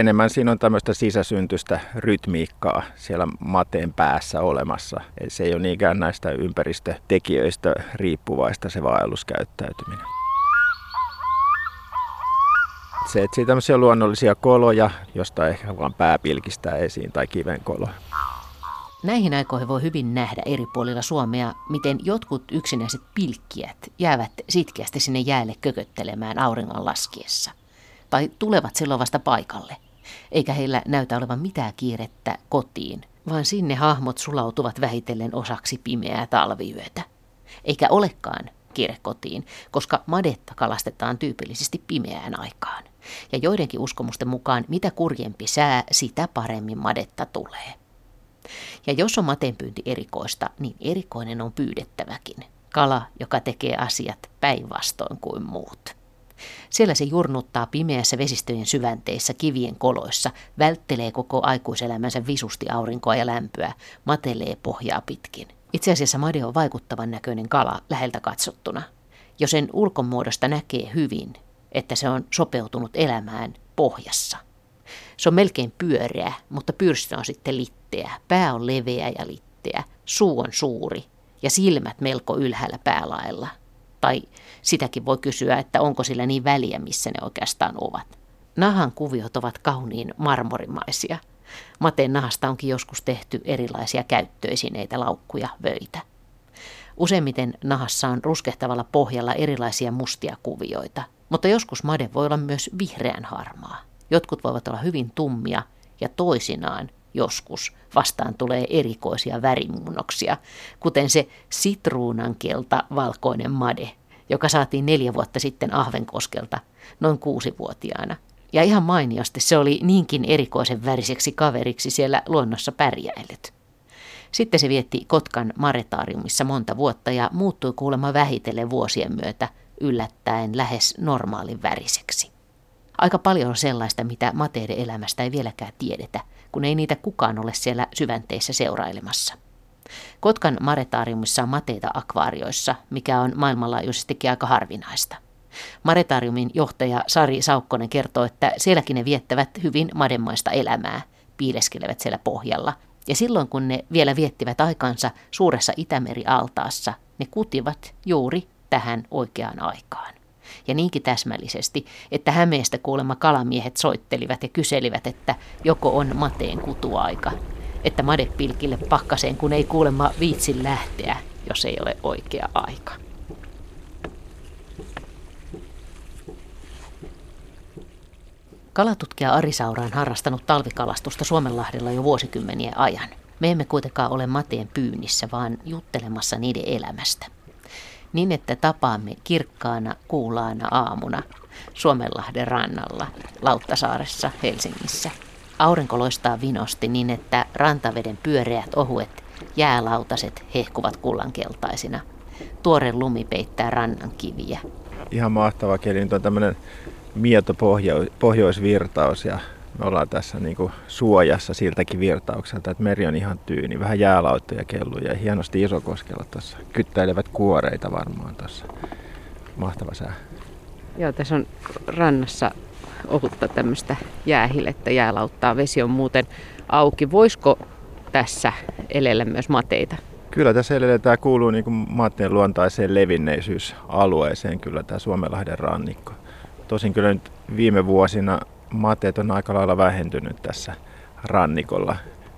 Enemmän siinä on tämmöistä sisäsyntystä rytmiikkaa siellä mateen päässä olemassa. Se ei ole niinkään näistä ympäristötekijöistä riippuvaista se vaelluskäyttäytyminen. Se etsii tämmöisiä luonnollisia koloja, josta ehkä vaan pää pilkistää esiin tai kivenkolo. Näihin aikoihin voi hyvin nähdä eri puolilla Suomea, miten jotkut yksinäiset pilkkijät jäävät sitkeästi sinne jäälle kököttelemään auringon laskiessa. Tai tulevat silloin vasta paikalle. Eikä heillä näytä olevan mitään kiirettä kotiin, vaan sinne hahmot sulautuvat vähitellen osaksi pimeää talviyötä. Eikä olekaan kiire kotiin, koska madetta kalastetaan tyypillisesti pimeään aikaan. Ja joidenkin uskomusten mukaan mitä kurjempi sää, sitä paremmin madetta tulee. Ja jos on matenpyynti erikoista, niin erikoinen on pyydettäväkin. Kala, joka tekee asiat päinvastoin kuin muut. Siellä se jurnuttaa pimeässä vesistöjen syvänteissä kivien koloissa, välttelee koko aikuiselämänsä visusti aurinkoa ja lämpöä, matelee pohjaa pitkin. Itse asiassa made on vaikuttavan näköinen kala läheltä katsottuna. Jo sen ulkomuodosta näkee hyvin, että se on sopeutunut elämään pohjassa. Se on melkein pyöreä, mutta pyrstö on sitten litteä. Pää on leveä ja litteä, suu on suuri ja silmät melko ylhäällä päälaella. Tai sitäkin voi kysyä, että onko sillä niin väliä, missä ne oikeastaan ovat. Nahan kuviot ovat kauniin marmorimaisia. Mateen nahasta onkin joskus tehty erilaisia käyttöesineitä, laukkuja, vöitä. Useimmiten nahassa on ruskehtavalla pohjalla erilaisia mustia kuvioita, mutta joskus made voi olla myös vihreän harmaa. Jotkut voivat olla hyvin tummia ja toisinaan joskus vastaan tulee erikoisia värimuunnoksia, kuten se sitruunankelta valkoinen made, joka saatiin neljä vuotta sitten Ahvenkoskelta noin kuusivuotiaana. Ja ihan mainiosti se oli niinkin erikoisen väriseksi kaveriksi siellä luonnossa pärjäillyt. Sitten se vietti Kotkan maretaariumissa monta vuotta ja muuttui kuulemma vähitellen vuosien myötä yllättäen lähes normaalin väriseksi. Aika paljon on sellaista, mitä mateiden elämästä ei vieläkään tiedetä, kun ei niitä kukaan ole siellä syvänteissä seurailemassa. Kotkan maretaariumissa on mateita akvaarioissa, mikä on maailmanlaajuisestikin aika harvinaista. Maretaariumin johtaja Sari Saukkonen kertoo, että sielläkin ne viettävät hyvin mademaista elämää, piileskelevät siellä pohjalla. Ja silloin kun ne vielä viettivät aikansa suuressa Itämeri-altaassa, ne kutivat juuri tähän oikeaan aikaan ja niinkin täsmällisesti, että Hämeestä kuulemma kalamiehet soittelivat ja kyselivät, että joko on mateen kutuaika, että madepilkille pakkaseen, kun ei kuulemma viitsi lähteä, jos ei ole oikea aika. Kalatutkija Ari Saura on harrastanut talvikalastusta Suomenlahdella jo vuosikymmenien ajan. Me emme kuitenkaan ole mateen pyynnissä, vaan juttelemassa niiden elämästä niin että tapaamme kirkkaana kuulaana aamuna Suomenlahden rannalla Lauttasaaressa Helsingissä. Aurinko loistaa vinosti niin, että rantaveden pyöreät ohuet jäälautaset hehkuvat kullankeltaisina. Tuore lumi peittää rannan kiviä. Ihan mahtava keli. Nyt on tämmöinen mieto pohjoisvirtaus ja me ollaan tässä niin kuin suojassa siltäkin virtaukselta, että meri on ihan tyyni. Vähän jäälauttoja kelluja ja hienosti isokoskella tuossa. Kyttäilevät kuoreita varmaan tuossa. Mahtava sää. Joo, tässä on rannassa ohutta tämmöistä jäähilettä, jäälauttaa. Vesi on muuten auki. Voisiko tässä elellä myös mateita? Kyllä tässä elellä tämä kuuluu niin kuin maatteen luontaiseen levinneisyysalueeseen, kyllä tämä Suomenlahden rannikko. Tosin kyllä nyt viime vuosina mateet on aika lailla vähentynyt tässä rannikolla,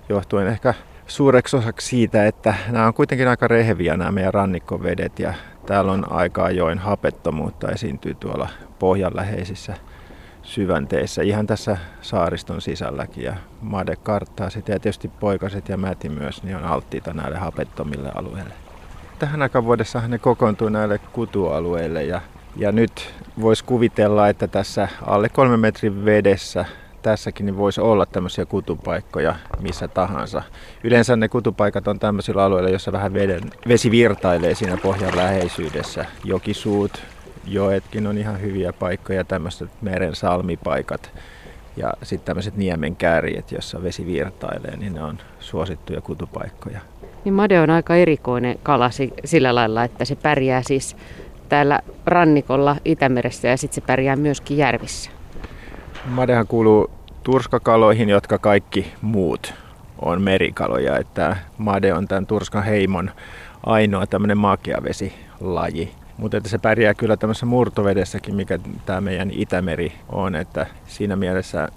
johtuen ehkä suureksi osaksi siitä, että nämä on kuitenkin aika reheviä nämä meidän rannikkovedet ja täällä on aika ajoin hapettomuutta esiintyy tuolla pohjanläheisissä syvänteissä, ihan tässä saariston sisälläkin ja made karttaa sitä ja tietysti poikaset ja mäti myös niin on alttiita näille hapettomille alueille. Tähän aikaan ne kokoontuu näille kutualueille ja ja nyt voisi kuvitella, että tässä alle kolme metrin vedessä tässäkin niin voisi olla tämmöisiä kutupaikkoja missä tahansa. Yleensä ne kutupaikat on tämmöisillä alueilla, jossa vähän veden, vesi virtailee siinä pohjan läheisyydessä. Jokisuut, joetkin on ihan hyviä paikkoja, tämmöiset meren salmipaikat. Ja sitten tämmöiset niemen kärjet, jossa vesi virtailee, niin ne on suosittuja kutupaikkoja. Niin made on aika erikoinen kala sillä lailla, että se pärjää siis täällä rannikolla Itämeressä ja sitten se pärjää myöskin järvissä. Madehan kuuluu turskakaloihin, jotka kaikki muut on merikaloja. Että made on tämän turskan heimon ainoa tämmöinen makeavesilaji. Mutta että se pärjää kyllä tämmöisessä murtovedessäkin, mikä tämä meidän Itämeri on. Että siinä mielessä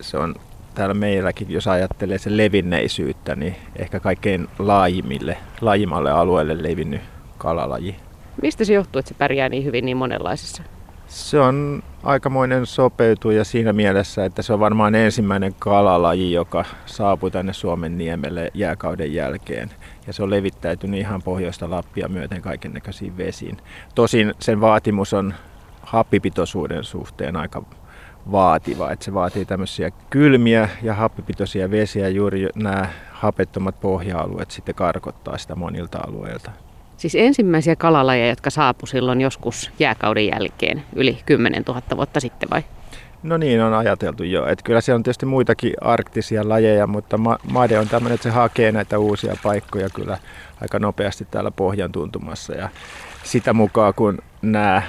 se on täällä meilläkin, jos ajattelee sen levinneisyyttä, niin ehkä kaikkein laajimmille, laajimmalle alueelle levinnyt kalalaji. Mistä se johtuu, että se pärjää niin hyvin niin monenlaisessa? Se on aikamoinen sopeutuja siinä mielessä, että se on varmaan ensimmäinen kalalaji, joka saapui tänne Suomen niemelle jääkauden jälkeen. Ja se on levittäytynyt ihan pohjoista Lappia myöten kaiken näköisiin vesiin. Tosin sen vaatimus on happipitoisuuden suhteen aika vaativa. Että se vaatii tämmöisiä kylmiä ja happipitoisia vesiä. Juuri nämä hapettomat pohja-alueet sitten karkottaa sitä monilta alueilta. Siis ensimmäisiä kalalajeja, jotka saapu silloin joskus jääkauden jälkeen, yli 10 000 vuotta sitten vai? No niin, on ajateltu jo. Että kyllä siellä on tietysti muitakin arktisia lajeja, mutta Made on tämmöinen, että se hakee näitä uusia paikkoja kyllä aika nopeasti täällä pohjan tuntumassa. Ja sitä mukaan, kun nämä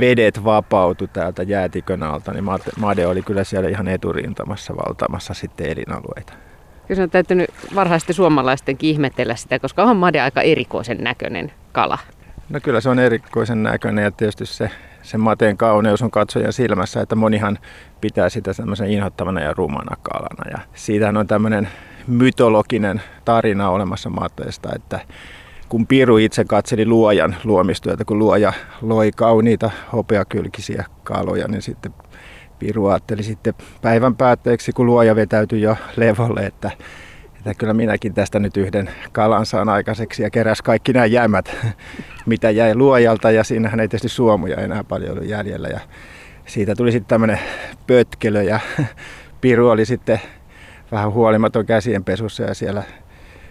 vedet vapautu täältä jäätikön alta, niin Made oli kyllä siellä ihan eturintamassa valtamassa sitten elinalueita. Kyllä on täytynyt varhaisten suomalaisten ihmetellä sitä, koska on Made aika erikoisen näköinen kala. No kyllä se on erikoisen näköinen ja tietysti se, se mateen kauneus on katsojan silmässä, että monihan pitää sitä semmoisen inhottavana ja rumana kalana. Ja siitähän on tämmöinen mytologinen tarina olemassa mateesta, että kun Piru itse katseli luojan luomistyötä, kun luoja loi kauniita hopeakylkisiä kaloja, niin sitten Piru ajatteli sitten päivän päätteeksi, kun luoja vetäytyi jo levolle, että, että kyllä minäkin tästä nyt yhden kalan saan aikaiseksi ja keräs kaikki nämä jämät, mitä jäi luojalta. Ja siinähän ei tietysti suomuja enää paljon ollut jäljellä. Ja siitä tuli sitten tämmöinen pötkelö ja Piru oli sitten vähän huolimaton käsienpesussa ja siellä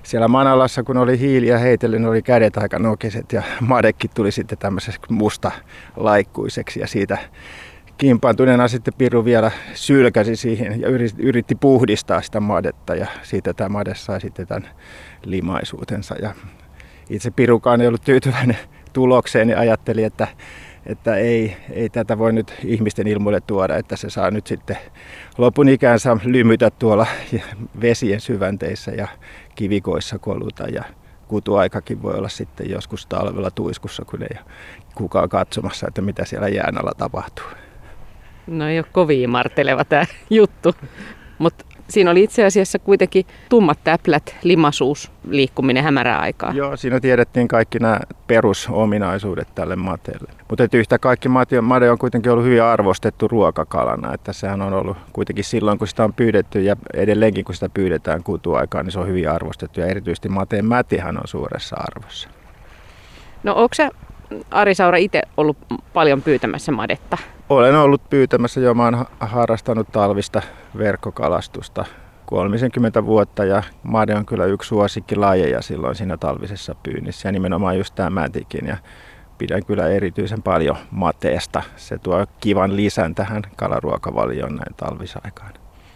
siellä Manalassa, kun oli hiiliä heitellyt, niin oli kädet aika nokiset ja madekki tuli sitten tämmöiseksi musta laikkuiseksi ja siitä kimpaantuneena sitten Piru vielä sylkäsi siihen ja yritti puhdistaa sitä madetta ja siitä tämä made sai sitten tämän limaisuutensa. Ja itse Pirukaan ei ollut tyytyväinen tulokseen ja ajatteli, että, että ei, ei tätä voi nyt ihmisten ilmoille tuoda, että se saa nyt sitten lopun ikänsä lymytä tuolla vesien syvänteissä ja kivikoissa koluta ja kutuaikakin voi olla sitten joskus talvella tuiskussa, kun ei kukaan katsomassa, että mitä siellä jään alla tapahtuu. No ei ole kovin marteleva tämä juttu, mutta siinä oli itse asiassa kuitenkin tummat täplät, limasuus, liikkuminen hämärää aikaa. Joo, siinä tiedettiin kaikki nämä perusominaisuudet tälle mateelle. Mutta yhtä kaikki made on kuitenkin ollut hyvin arvostettu ruokakalana. Että sehän on ollut kuitenkin silloin, kun sitä on pyydetty ja edelleenkin kun sitä pyydetään kutuaikaan, niin se on hyvin arvostettu. Ja erityisesti mateen mätihän on suuressa arvossa. No onko se Ari Saura itse ollut paljon pyytämässä madetta? Olen ollut pyytämässä jo, mä oon harrastanut talvista verkkokalastusta 30 vuotta ja made on kyllä yksi lajeja silloin siinä talvisessa pyynnissä ja nimenomaan just tämä mätikin ja pidän kyllä erityisen paljon mateesta. Se tuo kivan lisän tähän kalaruokavalioon näin talvisaikaan.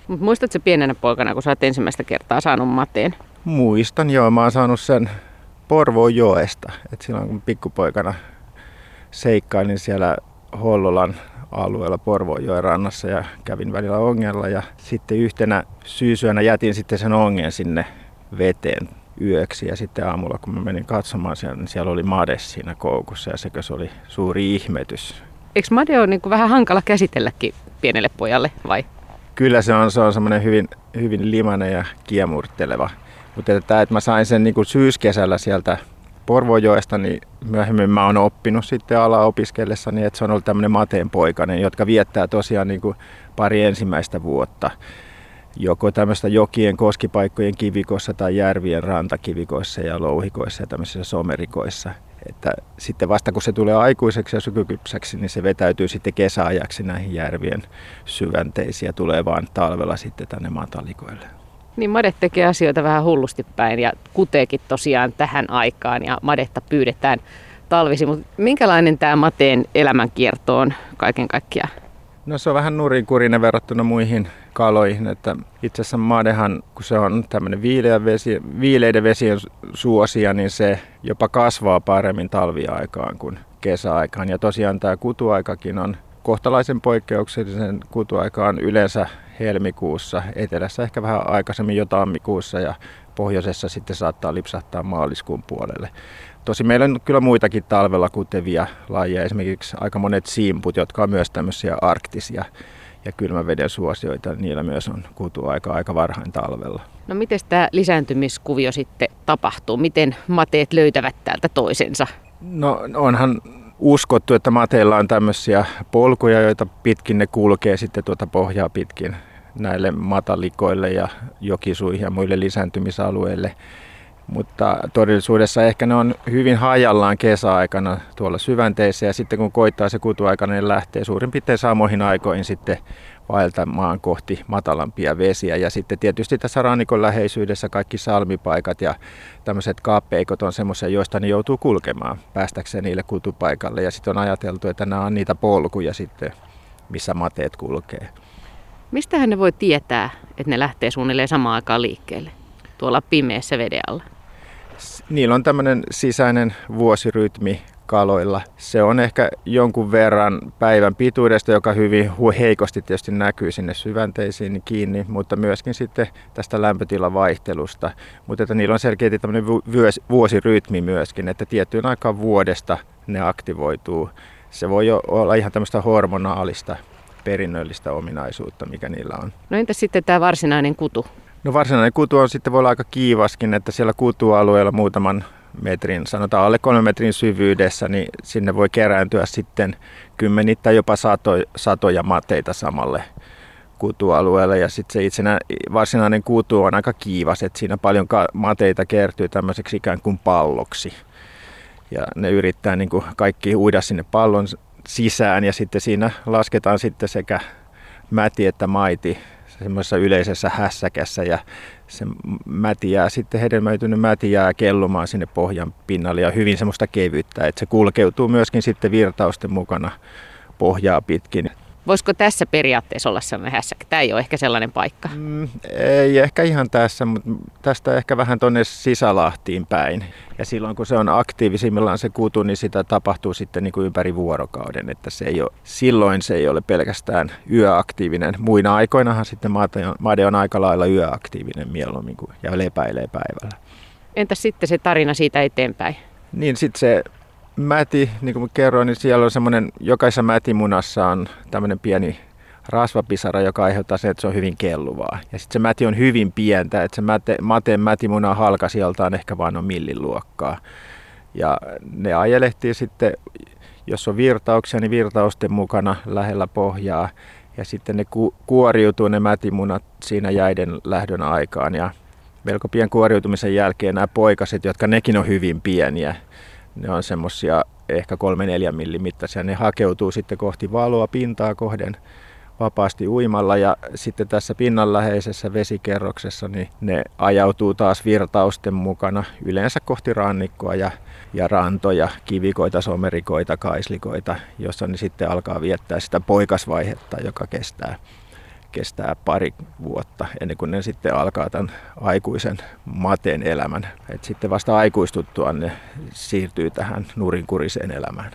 Mut muistatko pienenä poikana, kun sä oot ensimmäistä kertaa saanut mateen? Muistan joo, mä oon saanut sen Porvoon joesta. Et silloin kun pikkupoikana seikkailin siellä Hollolan alueella Porvoonjoen rannassa ja kävin välillä ongella ja sitten yhtenä syysyönä jätin sitten sen ongen sinne veteen yöksi ja sitten aamulla kun mä menin katsomaan siellä, niin siellä oli made siinä koukussa ja sekö se oli suuri ihmetys. Eikö made ole niin kuin vähän hankala käsitelläkin pienelle pojalle vai? Kyllä se on, se on semmoinen hyvin, hyvin limainen ja kiemurteleva. Mutta että, että mä sain sen niin kuin syyskesällä sieltä Porvojoesta, niin myöhemmin mä oon oppinut sitten ala opiskellessani, että se on ollut tämmöinen mateenpoikainen, jotka viettää tosiaan niin kuin pari ensimmäistä vuotta joko tämmöistä jokien koskipaikkojen kivikossa tai järvien rantakivikoissa ja louhikoissa ja tämmöisissä somerikoissa. Että sitten vasta kun se tulee aikuiseksi ja sykykypsäksi, niin se vetäytyy sitten kesäajaksi näihin järvien syvänteisiin ja tulee vaan talvella sitten tänne matalikoille. Niin Madet tekee asioita vähän hullusti päin ja kuteekin tosiaan tähän aikaan ja Madetta pyydetään talvisi. Mutta minkälainen tämä Mateen elämänkierto on kaiken kaikkiaan? No se on vähän nurinkurinen verrattuna muihin kaloihin, että itse asiassa madehan, kun se on tämmöinen viileä vesi, viileiden vesien suosia, niin se jopa kasvaa paremmin talviaikaan kuin kesäaikaan. Ja tosiaan tämä kutuaikakin on kohtalaisen poikkeuksellisen kutuaika on yleensä helmikuussa, etelässä ehkä vähän aikaisemmin jo tammikuussa ja pohjoisessa sitten saattaa lipsahtaa maaliskuun puolelle. Tosi meillä on kyllä muitakin talvella kutevia lajeja, esimerkiksi aika monet siimput, jotka on myös tämmöisiä arktisia ja kylmän veden suosioita, niillä myös on kutuaika aika varhain talvella. No miten tämä lisääntymiskuvio sitten tapahtuu? Miten mateet löytävät täältä toisensa? No onhan uskottu, että mateilla on tämmöisiä polkuja, joita pitkin ne kulkee sitten tuota pohjaa pitkin näille matalikoille ja jokisuihin ja muille lisääntymisalueille. Mutta todellisuudessa ehkä ne on hyvin hajallaan kesäaikana tuolla syvänteissä ja sitten kun koittaa se kutuaika, niin lähtee suurin piirtein samoihin aikoihin sitten vaeltamaan kohti matalampia vesiä. Ja sitten tietysti tässä rannikon läheisyydessä kaikki salmipaikat ja tämmöiset kaappeikot on semmoisia, joista ne joutuu kulkemaan päästäkseen niille kutupaikalle. Ja sitten on ajateltu, että nämä on niitä polkuja sitten, missä mateet kulkee. Mistähän ne voi tietää, että ne lähtee suunnilleen samaan aikaan liikkeelle tuolla pimeässä veden alla? Niillä on tämmöinen sisäinen vuosirytmi kaloilla. Se on ehkä jonkun verran päivän pituudesta, joka hyvin heikosti tietysti näkyy sinne syvänteisiin kiinni, mutta myöskin sitten tästä lämpötilavaihtelusta. Mutta että niillä on selkeästi tämmöinen vuosirytmi myöskin, että tiettyyn aikaan vuodesta ne aktivoituu. Se voi olla ihan tämmöistä hormonaalista perinnöllistä ominaisuutta, mikä niillä on. No entä sitten tämä varsinainen kutu? No varsinainen kutu on sitten voi olla aika kiivaskin, että siellä kutualueella muutaman metrin, sanotaan alle kolmen metrin syvyydessä, niin sinne voi kerääntyä sitten kymmenittäin jopa sato, satoja mateita samalle kutualueelle. Ja sitten se itsenä, varsinainen kutu on aika kiivas, että siinä paljon mateita kertyy tämmöiseksi ikään kuin palloksi. Ja ne yrittää niin kuin kaikki uida sinne pallon sisään ja sitten siinä lasketaan sitten sekä mäti että maiti semmoisessa yleisessä hässäkässä ja se mäti jää sitten hedelmäytynyt mäti jää kellumaan sinne pohjan pinnalle ja hyvin semmoista kevyttä, että se kulkeutuu myöskin sitten virtausten mukana pohjaa pitkin. Voisiko tässä periaatteessa olla sellainen hässäkkä? Tämä ei ole ehkä sellainen paikka. Mm, ei ehkä ihan tässä, mutta tästä ehkä vähän tuonne sisälahtiin päin. Ja silloin kun se on aktiivisimmillaan se kutu, niin sitä tapahtuu sitten niin kuin ympäri vuorokauden. Että se ei ole, silloin se ei ole pelkästään yöaktiivinen. Muina aikoinahan sitten made on, aika lailla yöaktiivinen mieluummin kuin, ja lepäilee päivällä. Entä sitten se tarina siitä eteenpäin? Niin sitten se mäti, niin kuin kerroin, niin siellä on semmoinen, jokaisessa mätimunassa on tämmöinen pieni rasvapisara, joka aiheuttaa sen, että se on hyvin kelluvaa. Ja sitten se mäti on hyvin pientä, että se mäte, mateen mätimuna halka sieltä on ehkä vain on milliluokkaa. Ja ne ajelehtii sitten, jos on virtauksia, niin virtausten mukana lähellä pohjaa. Ja sitten ne ku, kuoriutuu ne mätimunat siinä jäiden lähdön aikaan. Ja melko pian kuoriutumisen jälkeen nämä poikaset, jotka nekin on hyvin pieniä, ne on semmoisia ehkä 3-4 millimittaisia. Ne hakeutuu sitten kohti valoa pintaa kohden vapaasti uimalla ja sitten tässä pinnanläheisessä vesikerroksessa niin ne ajautuu taas virtausten mukana yleensä kohti rannikkoa ja, ja rantoja, kivikoita, somerikoita, kaislikoita, jossa ne sitten alkaa viettää sitä poikasvaihetta, joka kestää kestää pari vuotta ennen kuin ne sitten alkaa tämän aikuisen mateen elämän. Et sitten vasta aikuistuttua ne siirtyy tähän nurinkuriseen elämään.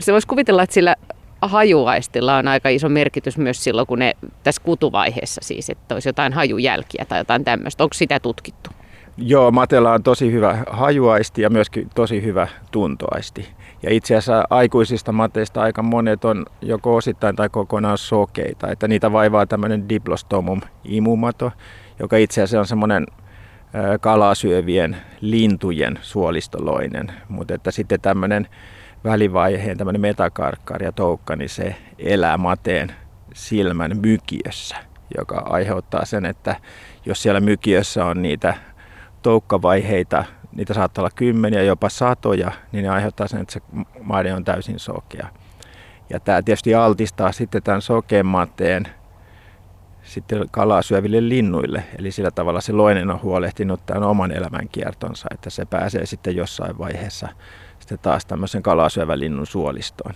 Se voisi kuvitella, että sillä hajuaistilla on aika iso merkitys myös silloin, kun ne tässä kutuvaiheessa siis, että olisi jotain hajujälkiä tai jotain tämmöistä. Onko sitä tutkittu? Joo, matella on tosi hyvä hajuaisti ja myöskin tosi hyvä tuntoaisti. Ja itse asiassa aikuisista mateista aika monet on joko osittain tai kokonaan sokeita. Että niitä vaivaa tämmöinen diplostomum imumato, joka itse asiassa on semmoinen kalasyövien lintujen suolistoloinen. Mutta että sitten tämmöinen välivaiheen tämmöinen metakarkkari ja toukka, niin se elää mateen silmän mykiössä, joka aiheuttaa sen, että jos siellä mykiössä on niitä toukkavaiheita niitä saattaa olla kymmeniä, jopa satoja, niin ne aiheuttaa sen, että se maide on täysin sokea. Ja tämä tietysti altistaa sitten tämän sokeen mateen sitten kalaa syöville linnuille. Eli sillä tavalla se loinen on huolehtinut tämän oman elämänkiertonsa, että se pääsee sitten jossain vaiheessa sitten taas tämmöisen kalaa syövän linnun suolistoon.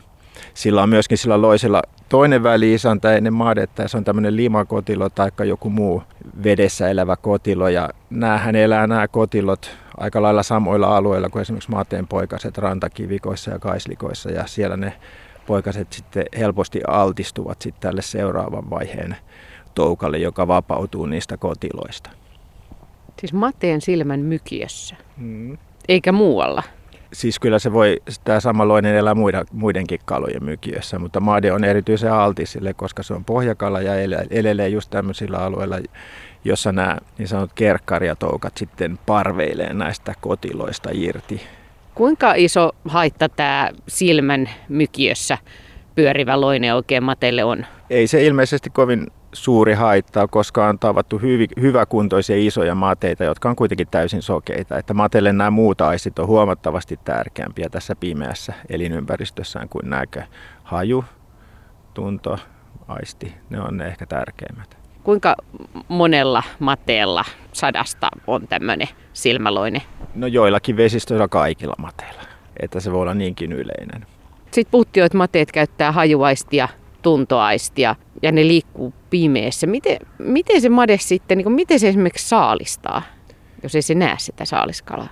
Sillä on myöskin sillä loisella toinen väli-isäntä ennen maadetta se on tämmöinen limakotilo tai joku muu vedessä elävä kotilo. Ja näähän elää nämä kotilot aika lailla samoilla alueilla kuin esimerkiksi maateenpoikaset rantakivikoissa ja kaislikoissa ja siellä ne poikaset sitten helposti altistuvat sitten tälle seuraavan vaiheen toukalle, joka vapautuu niistä kotiloista. Siis mateen silmän mykiössä, mm. eikä muualla. Siis kyllä se voi, tämä samanlainen elää muiden, muidenkin kalojen mykiössä, mutta made on erityisen altis sille, koska se on pohjakala ja elelee just tämmöisillä alueilla, jossa nämä niin sanotut kerkkariatoukat sitten parveilee näistä kotiloista irti. Kuinka iso haitta tämä silmän mykiössä pyörivä loine oikein matelle on? Ei se ilmeisesti kovin suuri haitta, koska on tavattu hyvi, hyväkuntoisia isoja mateita, jotka on kuitenkin täysin sokeita. Että matelle nämä muut aistit on huomattavasti tärkeämpiä tässä pimeässä elinympäristössään kuin näkö. Haju, tunto, aisti, ne on ne ehkä tärkeimmät. Kuinka monella mateella sadasta on tämmöinen silmäloine? No joillakin vesistöillä kaikilla mateilla, että se voi olla niinkin yleinen. Sitten puhuttiin, että mateet käyttää hajuaistia, tuntoaistia ja ne liikkuu pimeässä. Miten, miten se made sitten, niin kuin, miten se esimerkiksi saalistaa, jos ei se näe sitä saaliskalaa?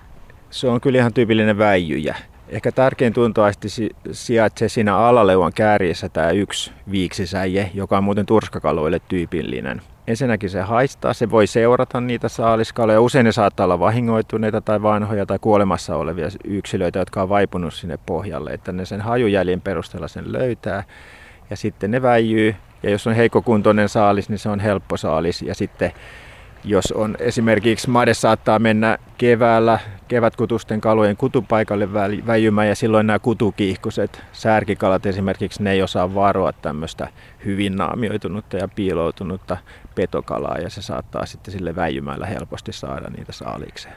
Se on kyllä ihan tyypillinen väijyjä. Ehkä tärkein tuntoaisti sijaitsee siinä alaleuan kääriessä tämä yksi viiksisäje, joka on muuten turskakaloille tyypillinen. Ensinnäkin se haistaa, se voi seurata niitä saaliskaloja. Usein ne saattaa olla vahingoituneita tai vanhoja tai kuolemassa olevia yksilöitä, jotka on vaipunut sinne pohjalle, että ne sen hajujäljen perusteella sen löytää. Ja sitten ne väijyy, ja jos on heikkokuntoinen saalis, niin se on helppo saalis. Ja sitten jos on esimerkiksi made saattaa mennä keväällä kevätkutusten kalojen kutupaikalle väijymään ja silloin nämä kutukiihkuset, särkikalat esimerkiksi, ne ei osaa varoa tämmöistä hyvin naamioitunutta ja piiloutunutta petokalaa ja se saattaa sitten sille väijymällä helposti saada niitä saalikseen.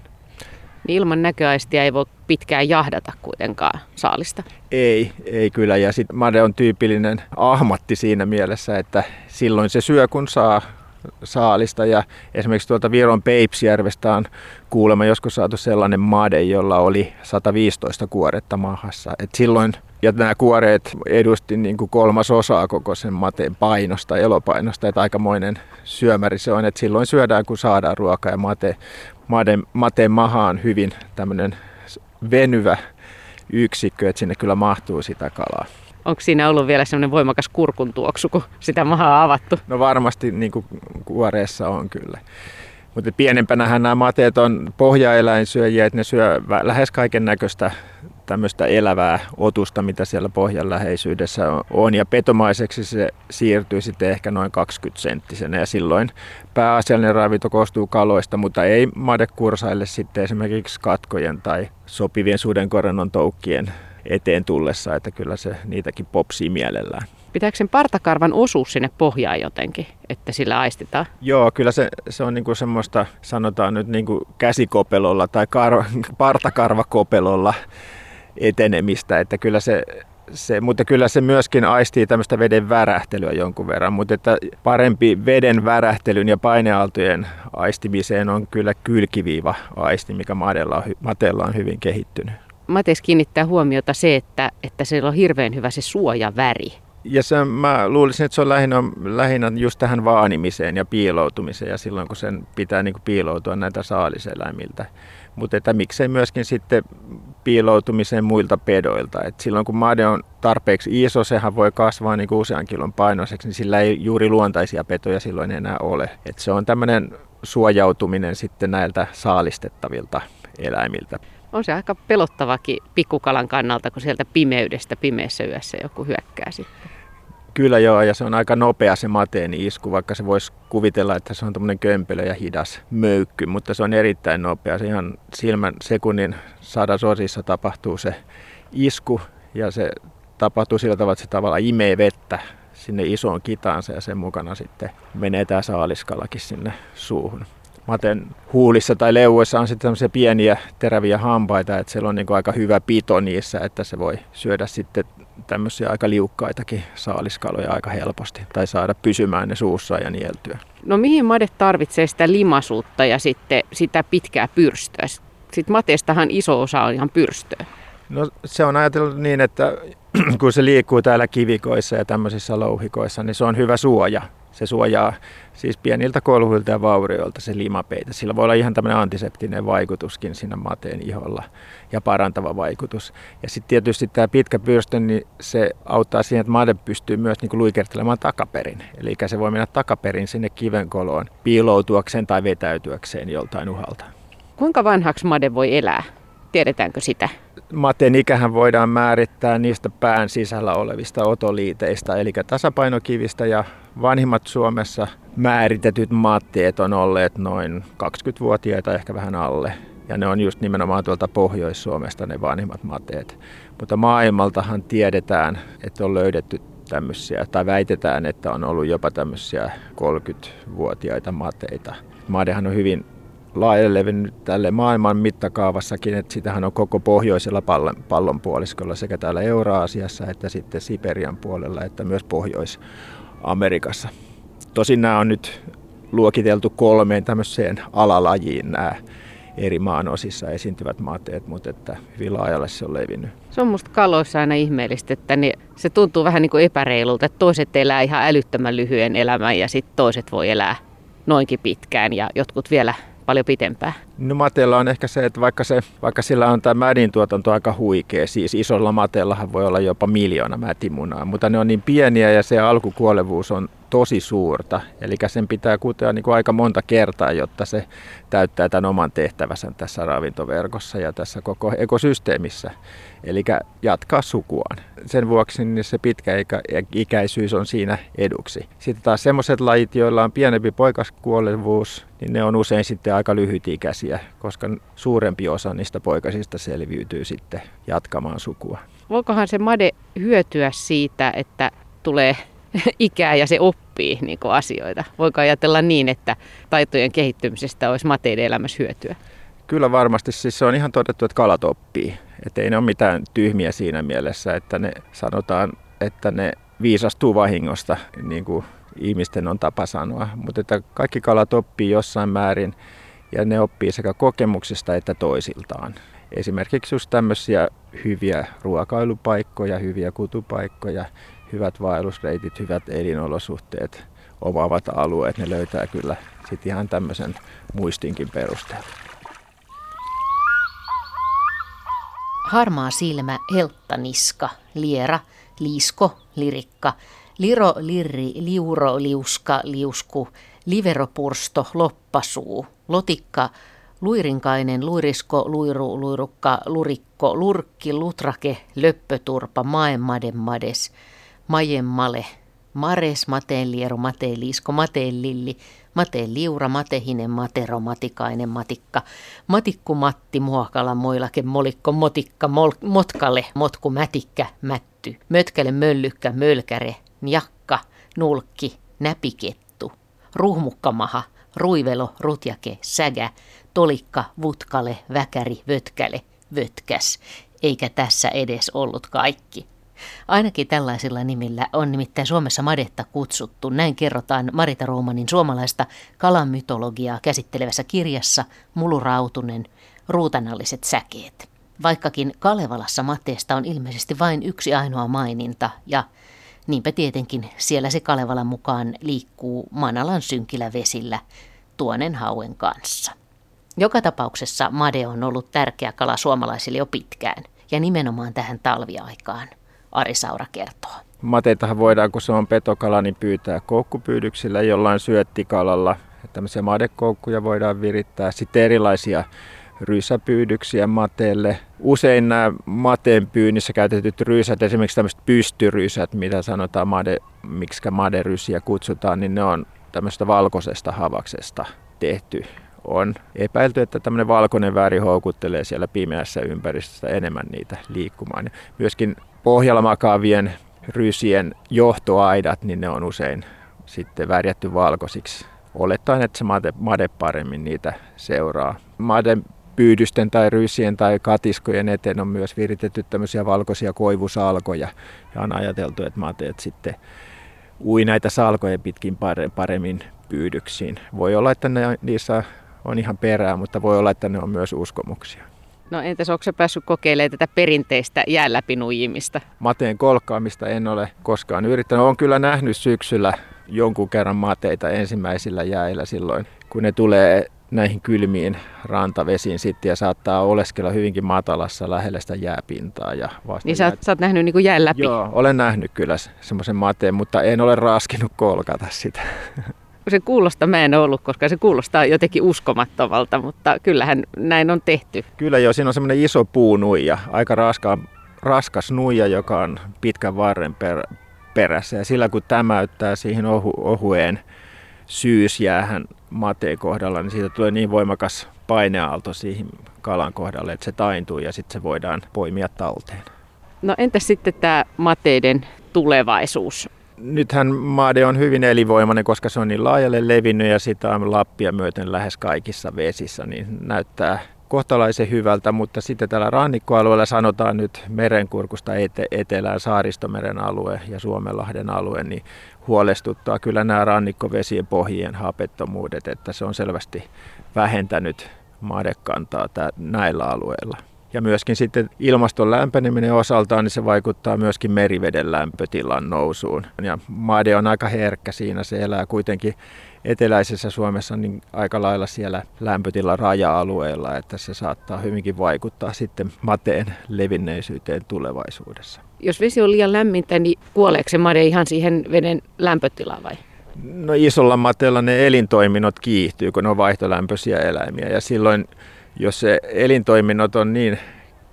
Niin ilman näköaistia ei voi pitkään jahdata kuitenkaan saalista. Ei, ei kyllä. Ja sitten made on tyypillinen ahmatti siinä mielessä, että silloin se syö kun saa saalista. Ja esimerkiksi tuolta Viron Peipsjärvestä on kuulemma joskus saatu sellainen made, jolla oli 115 kuoretta mahassa. Et silloin, ja nämä kuoreet edusti niin kuin kolmas osaa koko sen mateen painosta, elopainosta, että aikamoinen syömäri se on, että silloin syödään kun saadaan ruokaa ja mate, mate, mateen maha on hyvin tämmöinen venyvä yksikkö, että sinne kyllä mahtuu sitä kalaa. Onko siinä ollut vielä semmoinen voimakas kurkun tuoksu, kun sitä mahaa avattu? No varmasti niin kuin kuoreessa on kyllä. Mutta pienempänähän nämä mateet on pohjaeläinsyöjiä, että ne syö lähes kaiken näköistä tämmöistä elävää otusta, mitä siellä pohjan läheisyydessä on. Ja petomaiseksi se siirtyy sitten ehkä noin 20 senttisenä ja silloin pääasiallinen ravinto koostuu kaloista, mutta ei madekursaille sitten esimerkiksi katkojen tai sopivien sudenkorennon toukkien eteen tullessa, että kyllä se niitäkin popsii mielellään. Pitääkö sen partakarvan osuus sinne pohjaan jotenkin, että sillä aistetaan? Joo, kyllä se, se on niinku semmoista, sanotaan nyt niinku käsikopelolla tai kar, partakarvakopelolla etenemistä, että kyllä se, se, mutta kyllä se myöskin aistii tämmöistä veden värähtelyä jonkun verran, mutta että parempi veden värähtelyn ja paineaaltojen aistimiseen on kyllä kylkiviiva aisti, mikä Matella on hyvin kehittynyt. Mates kiinnittää huomiota se, että, että siellä on hirveän hyvä se suojaväri. Ja se, mä luulisin, että se on lähinnä, lähinnä just tähän vaanimiseen ja piiloutumiseen ja silloin kun sen pitää niin kuin piiloutua näitä saaliseläimiltä. Mutta että miksei myöskin sitten piiloutumiseen muilta pedoilta. Et silloin kun made on tarpeeksi iso, sehän voi kasvaa niin kuin usean kilon painoiseksi, niin sillä ei juuri luontaisia petoja silloin enää ole. Et se on tämmöinen suojautuminen sitten näiltä saalistettavilta eläimiltä. On se aika pelottavakin pikkukalan kannalta, kun sieltä pimeydestä pimeässä yössä joku hyökkää sitten. Kyllä joo, ja se on aika nopea se mateeni isku, vaikka se voisi kuvitella, että se on tämmöinen kömpelö ja hidas möykky, mutta se on erittäin nopea. Se ihan silmän sekunnin sadasosissa tapahtuu se isku, ja se tapahtuu sillä tavalla, että se tavallaan imee vettä sinne isoon kitaansa ja sen mukana sitten menee tämä saaliskalakin sinne suuhun maten huulissa tai leuvoissa on sitten tämmöisiä pieniä teräviä hampaita, että siellä on niin aika hyvä pito niissä, että se voi syödä sitten tämmöisiä aika liukkaitakin saaliskaloja aika helposti tai saada pysymään ne suussa ja nieltyä. No mihin made tarvitsee sitä limasuutta ja sitten sitä pitkää pyrstöä? Sitten mateestahan iso osa on ihan pyrstöä. No se on ajatellut niin, että kun se liikkuu täällä kivikoissa ja tämmöisissä louhikoissa, niin se on hyvä suoja. Se suojaa siis pieniltä kolhuilta ja vaurioilta se limapeite. Sillä voi olla ihan tämmöinen antiseptinen vaikutuskin siinä mateen iholla ja parantava vaikutus. Ja sitten tietysti tämä pitkä pyrstö, niin se auttaa siihen, että made pystyy myös niin luikertelemaan takaperin. Eli se voi mennä takaperin sinne kivenkoloon piiloutuakseen tai vetäytyäkseen joltain uhalta. Kuinka vanhaksi made voi elää? Tiedetäänkö sitä? Mateen ikähän voidaan määrittää niistä pään sisällä olevista otoliiteistä, eli tasapainokivistä ja vanhimmat Suomessa määritetyt matteet on olleet noin 20-vuotiaita, ehkä vähän alle. Ja ne on just nimenomaan tuolta Pohjois-Suomesta ne vanhimmat mateet. Mutta maailmaltahan tiedetään, että on löydetty tämmöisiä, tai väitetään, että on ollut jopa tämmöisiä 30-vuotiaita mateita. Madehan on hyvin laajalle levinnyt tälle maailman mittakaavassakin, että sitähän on koko pohjoisella pallon, pallonpuoliskolla sekä täällä Euraasiassa että sitten Siperian puolella että myös Pohjois-Amerikassa. Tosin nämä on nyt luokiteltu kolmeen tämmöiseen alalajiin nämä eri maan osissa esiintyvät mateet, mutta että hyvin laajalle se on levinnyt. Se on musta kaloissa aina ihmeellistä, että ne, se tuntuu vähän niin kuin epäreilulta, että toiset elää ihan älyttömän lyhyen elämän ja sitten toiset voi elää noinkin pitkään ja jotkut vielä paljon pitempään? No mateella on ehkä se, että vaikka, se, vaikka sillä on tämä mädin tuotanto aika huikea, siis isolla mateellahan voi olla jopa miljoona mätimunaa, mutta ne on niin pieniä ja se alkukuolevuus on tosi suurta. Eli sen pitää kutea niin kuin aika monta kertaa, jotta se täyttää tämän oman tehtävänsä tässä ravintoverkossa ja tässä koko ekosysteemissä. Eli jatkaa sukuaan. Sen vuoksi niin se pitkäikäisyys on siinä eduksi. Sitten taas sellaiset lajit, joilla on pienempi poikaskuolevuus, niin ne on usein sitten aika lyhytikäisiä, koska suurempi osa niistä poikasista selviytyy sitten jatkamaan sukua. Voikohan se made hyötyä siitä, että tulee ikää ja se oppii niin asioita. Voiko ajatella niin, että taitojen kehittymisestä olisi mateiden elämässä hyötyä? Kyllä varmasti. Siis se on ihan todettu, että kalat oppii. Että ei ne ole mitään tyhmiä siinä mielessä, että ne sanotaan, että ne viisastuu vahingosta, niin kuin ihmisten on tapa sanoa. Mutta että kaikki kalat oppii jossain määrin ja ne oppii sekä kokemuksista että toisiltaan. Esimerkiksi just tämmöisiä hyviä ruokailupaikkoja, hyviä kutupaikkoja, hyvät vaellusreitit, hyvät elinolosuhteet, omaavat alueet, ne löytää kyllä sitten ihan tämmöisen muistinkin perusteella. Harmaa silmä, helttaniska, liera, liisko, lirikka, liro, lirri, liuro, liuska, liusku, liveropursto, loppasuu, lotikka, luirinkainen, luirisko, luiru, luirukka, lurikko, lurkki, lutrake, löppöturpa, maemmademades, majemmale, mares, mateen lieru, mateen liisko, mateen lilli, Mate Liura, Mate Hine, Matero, Matikainen, Matikka, Matikku, Matti, Muokala, Moilake, Molikko, Motikka, mol, Motkale, Motku, Mätikkä, Mätty, Mötkäle, Möllykkä, Mölkäre, Njakka, Nulkki, Näpikettu, Ruhmukkamaha, Ruivelo, Rutjake, Sägä, Tolikka, Vutkale, Väkäri, Vötkäle, Vötkäs. Eikä tässä edes ollut kaikki. Ainakin tällaisilla nimillä on nimittäin Suomessa madetta kutsuttu. Näin kerrotaan Marita Ruumanin suomalaista kalamytologiaa käsittelevässä kirjassa Mulurautunen, ruutanalliset säkeet. Vaikkakin Kalevalassa mateesta on ilmeisesti vain yksi ainoa maininta ja niinpä tietenkin siellä se Kalevalan mukaan liikkuu Manalan synkillä vesillä tuonen hauen kanssa. Joka tapauksessa made on ollut tärkeä kala suomalaisille jo pitkään ja nimenomaan tähän talviaikaan. Ari Saura kertoo. Mateitahan voidaan, kun se on petokala, niin pyytää koukkupyydyksillä jollain syöttikalalla. Tämmöisiä madekoukkuja voidaan virittää. Sitten erilaisia rysäpyydyksiä mateelle. Usein nämä mateen pyynnissä käytetyt rysät, esimerkiksi tämmöiset pystyrysät, mitä sanotaan, made, miksi maderysiä kutsutaan, niin ne on tämmöistä valkoisesta havaksesta tehty. On epäilty, että tämmöinen valkoinen väri houkuttelee siellä pimeässä ympäristössä enemmän niitä liikkumaan. Myöskin pohjalla makaavien rysien johtoaidat, niin ne on usein sitten värjätty valkoisiksi. Olettaen, että se made, made paremmin niitä seuraa. Maden pyydysten tai rysien tai katiskojen eteen on myös viritetty tämmöisiä valkoisia koivusalkoja. Ja on ajateltu, että mateet sitten ui näitä salkoja pitkin paremmin pyydyksiin. Voi olla, että ne, niissä on ihan perää, mutta voi olla, että ne on myös uskomuksia. No entäs onko se päässyt kokeilemaan tätä perinteistä jäälläpinuijimista? Mateen kolkkaamista en ole koskaan yrittänyt. Olen kyllä nähnyt syksyllä jonkun kerran mateita ensimmäisillä jäillä silloin, kun ne tulee näihin kylmiin rantavesiin sitten ja saattaa oleskella hyvinkin matalassa lähellä sitä jääpintaa. Ja vasta niin sä oot, sä oot nähnyt niin kuin jään läpi? Joo, olen nähnyt kyllä semmoisen mateen, mutta en ole raskinut kolkata sitä. Se kuulostaa, mä en ollut, koska se kuulostaa jotenkin uskomattomalta, mutta kyllähän näin on tehty. Kyllä joo, siinä on semmoinen iso puunuija, aika raska, raskas nuija, joka on pitkän varren per, perässä. Ja sillä kun tämäyttää siihen ohu, ohueen syysjäähän mateen kohdalla, niin siitä tulee niin voimakas paineaalto siihen kalan kohdalle, että se taintuu ja sitten se voidaan poimia talteen. No entäs sitten tämä mateiden tulevaisuus? Nythän made on hyvin elinvoimainen, koska se on niin laajalle levinnyt ja sitä on Lappia myöten lähes kaikissa vesissä, niin näyttää kohtalaisen hyvältä, mutta sitten täällä rannikkoalueella sanotaan nyt merenkurkusta ete- etelään Saaristomeren alue ja Suomenlahden alue, niin huolestuttaa kyllä nämä rannikkovesien pohjien hapettomuudet, että se on selvästi vähentänyt madekantaa näillä alueilla. Ja myöskin sitten ilmaston lämpeneminen osaltaan, niin se vaikuttaa myöskin meriveden lämpötilan nousuun. Ja made on aika herkkä siinä, se elää kuitenkin eteläisessä Suomessa niin aika lailla siellä lämpötilan raja-alueella, että se saattaa hyvinkin vaikuttaa sitten mateen levinneisyyteen tulevaisuudessa. Jos vesi on liian lämmintä, niin kuoleeko se made ihan siihen veden lämpötilaan vai? No isolla mateella ne elintoiminnot kiihtyy, kun ne on vaihtolämpöisiä eläimiä ja silloin jos se elintoiminnot on niin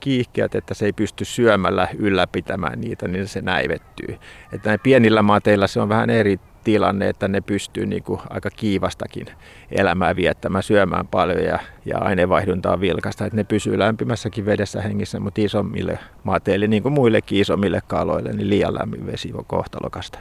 kiihkeät, että se ei pysty syömällä ylläpitämään niitä, niin se näivettyy. Että näin pienillä mateilla se on vähän eri tilanne, että ne pystyy niin kuin aika kiivastakin elämää viettämään, syömään paljon ja, ja aineenvaihdunta on vilkasta. Että ne pysyy lämpimässäkin vedessä hengissä, mutta isommille mateille, niin kuin muillekin isommille kaloille, niin liian lämmin vesi on kohtalokasta.